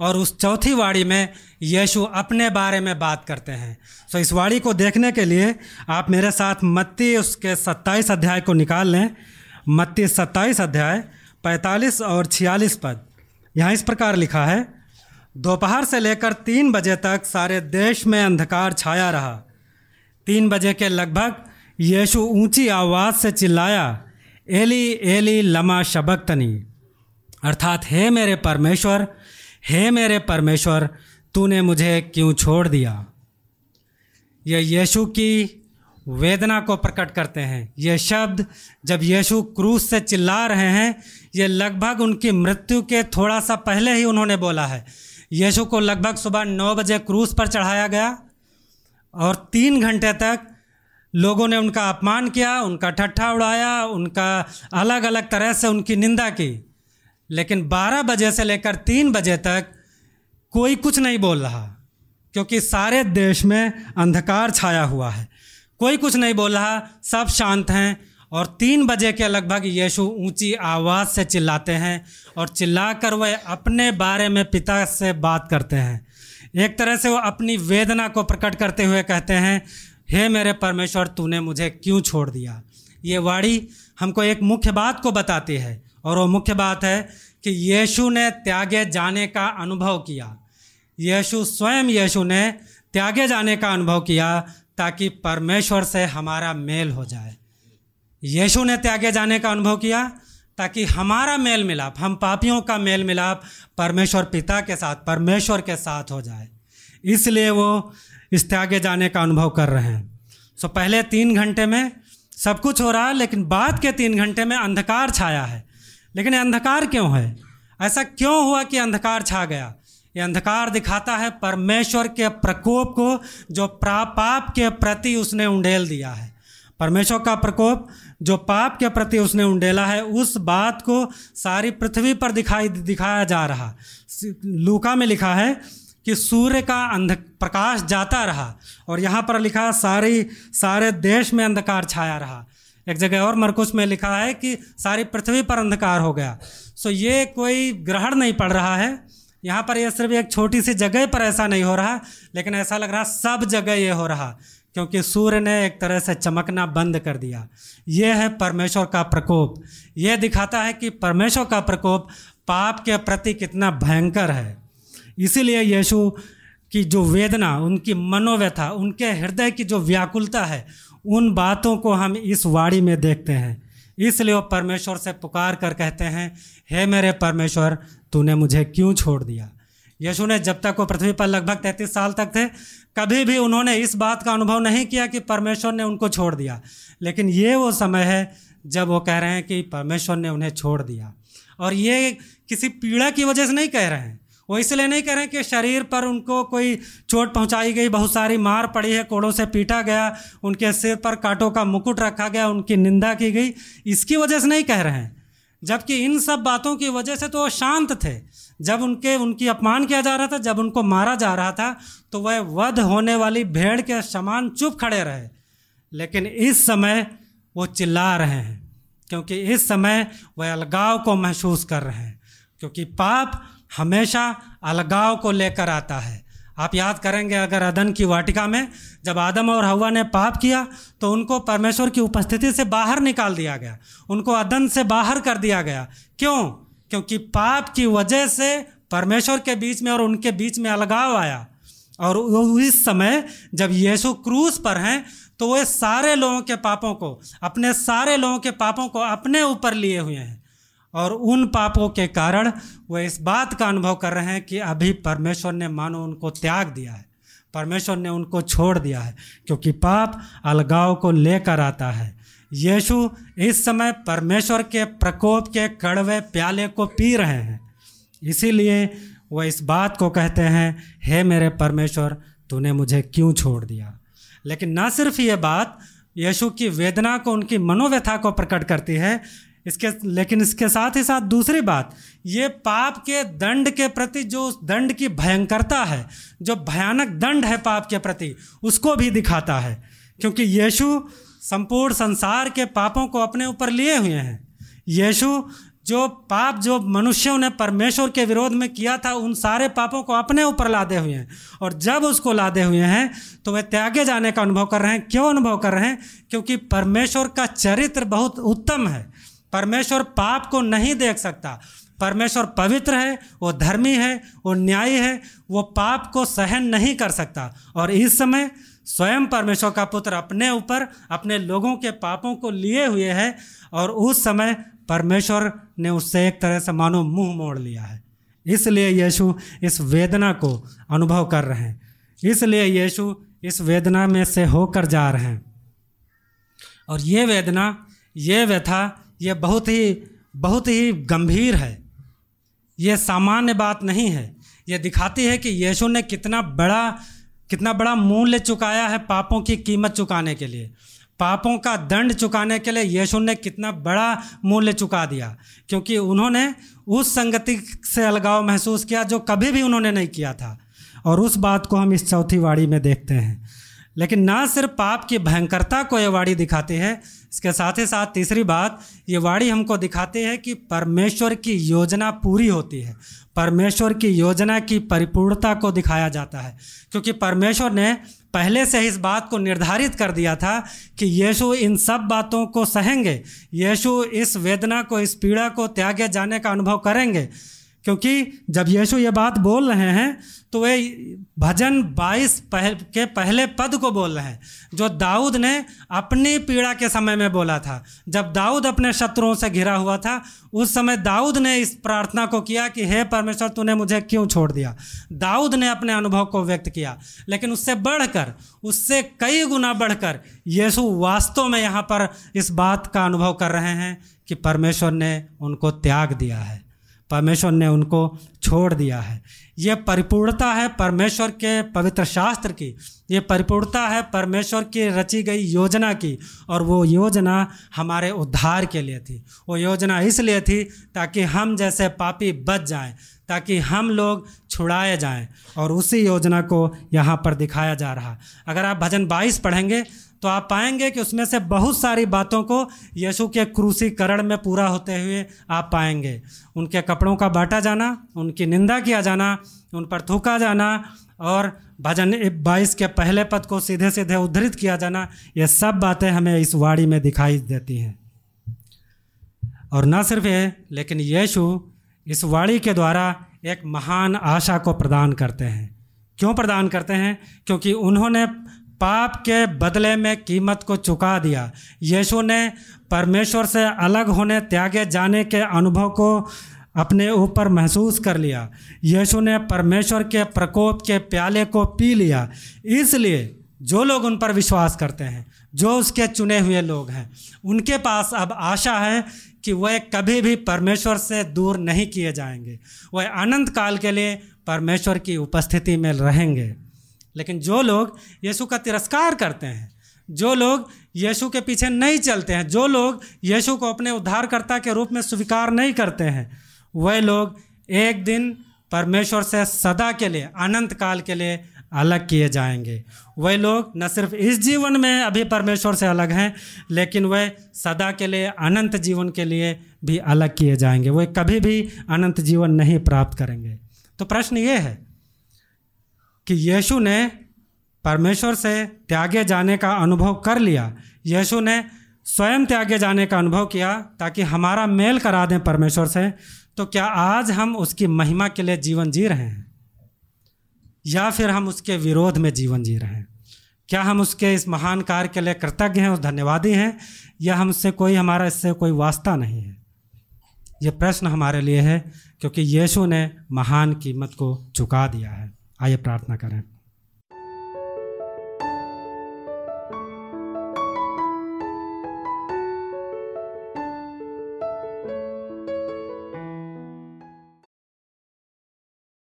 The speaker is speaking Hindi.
और उस चौथी वाड़ी में यीशु अपने बारे में बात करते हैं। सो इस वाड़ी को देखने के लिए आप मेरे साथ मत्ती उसके सत्ताईस अध्याय को निकाल लें। मत्ती सत्ताईस अध्याय पैंतालीस और छियालीस पद। यहाँ इस प्रकार लिखा है, दोपहर से लेकर तीन बजे तक सारे देश में अंधकार छाया रहा। तीन बजे के लगभग यीशु ऊँची आवाज़ से चिल्लाया, एली एली, लमा शबक्तनी। अर्थात, हे मेरे परमेश्वर हे मेरे परमेश्वर, तूने मुझे क्यों छोड़ दिया? ये यीशु की वेदना को प्रकट करते हैं। ये शब्द जब यीशु क्रूस से चिल्ला रहे हैं, ये लगभग उनकी मृत्यु के थोड़ा सा पहले ही उन्होंने बोला है। यीशु को लगभग सुबह नौ बजे क्रूस पर चढ़ाया गया और तीन घंटे तक लोगों ने उनका अपमान किया, उनका ठट्ठा उड़ाया, उनका अलग अलग तरह से उनकी निंदा की। लेकिन 12 बजे से लेकर तीन बजे तक कोई कुछ नहीं बोल रहा, क्योंकि सारे देश में अंधकार छाया हुआ है। कोई कुछ नहीं बोल रहा, सब शांत हैं और तीन बजे के लगभग यीशु ऊँची आवाज़ से चिल्लाते हैं और चिल्लाकर वह अपने बारे में पिता से बात करते हैं। एक तरह से वो अपनी वेदना को प्रकट करते हुए कहते हैं, हे मेरे परमेश्वर, तूने मुझे क्यों छोड़ दिया? ये वाणी हमको एक मुख्य बात को बताती है। और वो मुख्य बात है कि यीशु ने त्यागे जाने का अनुभव किया। यीशु, स्वयं यीशु ने त्यागे जाने का अनुभव किया ताकि परमेश्वर से हमारा मेल हो जाए। यीशु ने त्यागे जाने का अनुभव किया ताकि हमारा मेल मिलाप, हम पापियों का मेल मिलाप परमेश्वर पिता के साथ, परमेश्वर के साथ हो जाए। इसलिए वो इस त्यागे जाने का अनुभव कर रहे हैं। सो पहले तीन घंटे में सब कुछ हो रहा है, लेकिन बाद के तीन घंटे में अंधकार छाया है। लेकिन अंधकार क्यों है? ऐसा क्यों हुआ कि अंधकार छा गया? ये अंधकार दिखाता है परमेश्वर के प्रकोप को, जो पाप के प्रति उसने उंडेल दिया है। परमेश्वर का प्रकोप, जो पाप के प्रति उसने उंडेला है, उस बात को सारी पृथ्वी पर दिखाई, दिखाया जा रहा। लूका में लिखा है कि सूर्य का अंध, प्रकाश जाता रहा और यहाँ पर लिखा सारी, सारे देश में अंधकार छाया रहा। एक जगह और मरकुश में लिखा है कि सारी पृथ्वी पर अंधकार हो गया। सो ये कोई ग्रहण नहीं पड़ रहा है। यहाँ पर यह सिर्फ़ एक छोटी सी जगह पर ऐसा नहीं हो रहा, लेकिन ऐसा लग रहा सब जगह ये हो रहा, क्योंकि सूर्य ने एक तरह से चमकना बंद कर दिया। ये है परमेश्वर का प्रकोप। यह दिखाता है कि परमेश्वर का प्रकोप पाप के प्रति कितना भयंकर है। इसीलिए यीशु की जो वेदना, उनकी मनोव्यथा, उनके हृदय की जो व्याकुलता है उन बातों को हम इस वाणी में देखते हैं। इसलिए वो परमेश्वर से पुकार कर कहते हैं, हे मेरे परमेश्वर, तूने मुझे क्यों छोड़ दिया? यशु ने जब तक वो पृथ्वी पर लगभग तैंतीस साल तक थे, कभी भी उन्होंने इस बात का अनुभव नहीं किया कि परमेश्वर ने उनको छोड़ दिया। लेकिन ये वो समय है जब वो कह रहे हैं कि परमेश्वर ने उन्हें छोड़ दिया। और ये किसी पीड़ा की वजह से नहीं कह रहे हैं। वो इसलिए नहीं कह रहे कि शरीर पर उनको कोई चोट पहुंचाई गई, बहुत सारी मार पड़ी है, कोड़ों से पीटा गया, उनके सिर पर कांटों का मुकुट रखा गया, उनकी निंदा की गई। इसकी वजह से नहीं कह रहे हैं, जबकि इन सब बातों की वजह से तो वो शांत थे। जब उनके, उनकी अपमान किया जा रहा था, जब उनको मारा जा रहा था तो वह वध होने वाली भेड़ के समान चुप खड़े रहे। लेकिन इस समय वो चिल्ला रहे हैं, क्योंकि इस समय वह अलगाव को महसूस कर रहे हैं, क्योंकि पाप हमेशा अलगाव को लेकर आता है। आप याद करेंगे अगर अदन की वाटिका में जब आदम और हवा ने पाप किया तो उनको परमेश्वर की उपस्थिति से बाहर निकाल दिया गया। उनको अदन से बाहर कर दिया गया। क्यों? क्योंकि पाप की वजह से परमेश्वर के बीच में और उनके बीच में अलगाव आया। और इस समय जब यीशु क्रूस पर हैं तो वे सारे लोगों के पापों को, अपने सारे लोगों के पापों को अपने ऊपर लिए हुए हैं। और उन पापों के कारण वह इस बात का अनुभव कर रहे हैं कि अभी परमेश्वर ने मानो उनको त्याग दिया है। परमेश्वर ने उनको छोड़ दिया है, क्योंकि पाप अलगाव को लेकर आता है। यीशु इस समय परमेश्वर के प्रकोप के कड़वे प्याले को पी रहे हैं। इसीलिए वह इस बात को कहते हैं, हे मेरे परमेश्वर, तूने मुझे क्यों छोड़ दिया? लेकिन न सिर्फ़ ये बात, यीशु की वेदना को, उनकी मनोव्यथा को प्रकट करती है इसके, लेकिन इसके साथ ही साथ दूसरी बात, ये पाप के दंड के प्रति जो उस दंड की भयंकरता है, जो भयानक दंड है पाप के प्रति, उसको भी दिखाता है। क्योंकि यीशु संपूर्ण संसार के पापों को अपने ऊपर लिए हुए हैं। यीशु जो पाप जो मनुष्यों ने परमेश्वर के विरोध में किया था, उन सारे पापों को अपने ऊपर लादे हुए हैं। और जब उसको लादे हुए हैं तो वे त्यागे जाने का अनुभव कर रहे हैं। क्यों अनुभव कर रहे हैं? क्योंकि परमेश्वर का चरित्र बहुत उत्तम है। परमेश्वर पाप को नहीं देख सकता। परमेश्वर पवित्र है, वो धर्मी है, वो न्यायी है, वो पाप को सहन नहीं कर सकता। और इस समय स्वयं परमेश्वर का पुत्र अपने ऊपर, अपने लोगों के पापों को लिए हुए है और उस समय परमेश्वर ने उससे एक तरह से मानो मुँह मोड़ लिया है। इसलिए यीशु इस वेदना को अनुभव कर रहे हैं। इसलिए यीशु इस वेदना में से होकर जा रहे हैं। और ये वेदना, ये व्यथा ये बहुत ही बहुत ही गंभीर है। ये सामान्य बात नहीं है। ये दिखाती है कि यीशु ने कितना बड़ा कितना बड़ा मूल्य चुकाया है पापों की कीमत चुकाने के लिए। पापों का दंड चुकाने के लिए यीशु ने कितना बड़ा मूल्य चुका दिया, क्योंकि उन्होंने उस संगति से अलगाव महसूस किया जो कभी भी उन्होंने नहीं किया था। और उस बात को हम इस चौथी वाड़ी में देखते हैं। लेकिन ना सिर्फ़ पाप की भयंकरता को ये वाड़ी दिखाती है, इसके साथ ही साथ तीसरी बात, ये वाणी हमको दिखाती है कि परमेश्वर की योजना पूरी होती है। परमेश्वर की योजना की परिपूर्णता को दिखाया जाता है। क्योंकि परमेश्वर ने पहले से इस बात को निर्धारित कर दिया था कि यीशु इन सब बातों को सहेंगे, यीशु इस वेदना को, इस पीड़ा को त्यागे जाने का अनुभव करेंगे। क्योंकि जब यीशु ये बात बोल रहे हैं तो वे भजन 22 पह, के पहले पद को बोल रहे हैं जो दाऊद ने अपनी पीड़ा के समय में बोला था। जब दाऊद अपने शत्रुओं से घिरा हुआ था उस समय दाऊद ने इस प्रार्थना को किया कि हे परमेश्वर तूने मुझे क्यों छोड़ दिया? दाऊद ने अपने अनुभव को व्यक्त किया। लेकिन उससे बढ़कर उससे कई गुना बढ़कर यीशु वास्तव में यहाँ पर इस बात का अनुभव कर रहे हैं कि परमेश्वर ने उनको त्याग दिया है। परमेश्वर ने उनको छोड़ दिया है। ये परिपूर्णता है परमेश्वर के पवित्र शास्त्र की। ये परिपूर्णता है परमेश्वर की रची गई योजना की और वो योजना हमारे उद्धार के लिए थी। वो योजना इसलिए थी ताकि हम जैसे पापी बच जाएँ, ताकि हम लोग छुड़ाए जाएँ और उसी योजना को यहाँ पर दिखाया जा रहा। अगर आप भजन बाईस पढ़ेंगे तो आप पाएँगे कि उसमें से बहुत सारी बातों को यीशु के क्रूसीकरण में पूरा होते हुए आप पाएँगे। उनके कपड़ों का बांटा जाना, उनकी निंदा किया जाना, उन पर थूका जाना और भजन बाईस के पहले पद को सीधे सीधे उद्धृत किया जाना, ये सब बातें हमें इस वाड़ी में दिखाई देती हैं। और न सिर्फ़ ये, लेकिन यीशु इस वाणी के द्वारा एक महान आशा को प्रदान करते हैं। क्यों प्रदान करते हैं? क्योंकि उन्होंने पाप के बदले में कीमत को चुका दिया। यीशु ने परमेश्वर से अलग होने, त्यागे जाने के अनुभव को अपने ऊपर महसूस कर लिया। यीशु ने परमेश्वर के प्रकोप के प्याले को पी लिया। इसलिए जो लोग उन पर विश्वास करते हैं, जो उसके चुने हुए लोग हैं, उनके पास अब आशा है कि वह कभी भी परमेश्वर से दूर नहीं किए जाएँगे। वह अनंत काल के लिए परमेश्वर की उपस्थिति में रहेंगे। लेकिन जो लोग यीशु का तिरस्कार करते हैं, जो लोग यीशु के पीछे नहीं चलते हैं, जो लोग यीशु को अपने उद्धारकर्ता के रूप में स्वीकार नहीं करते हैं, वह लोग एक दिन परमेश्वर से सदा के लिए, अनंत काल के लिए अलग किए जाएँगे। वह लोग न सिर्फ़ इस जीवन में अभी परमेश्वर से अलग हैं, लेकिन वह सदा के लिए, अनंत जीवन के लिए भी अलग किए जाएँगे। वह कभी भी अनंत जीवन नहीं प्राप्त करेंगे। तो प्रश्न ये है कि यीशु ने परमेश्वर से त्यागे जाने का अनुभव कर लिया। यीशु ने स्वयं त्यागे जाने का अनुभव किया ताकि हमारा मेल करा दें परमेश्वर से। तो क्या आज हम उसकी महिमा के लिए जीवन जी रहे हैं? या फिर हम उसके विरोध में जीवन जी रहे हैं? क्या हम उसके इस महान कार्य के लिए कृतज्ञ हैं और धन्यवादी हैं? या हमसे कोई हमारा इससे कोई वास्ता नहीं है? ये प्रश्न हमारे लिए है, क्योंकि यीशु ने महान कीमत को चुका दिया है। आइए प्रार्थना करें।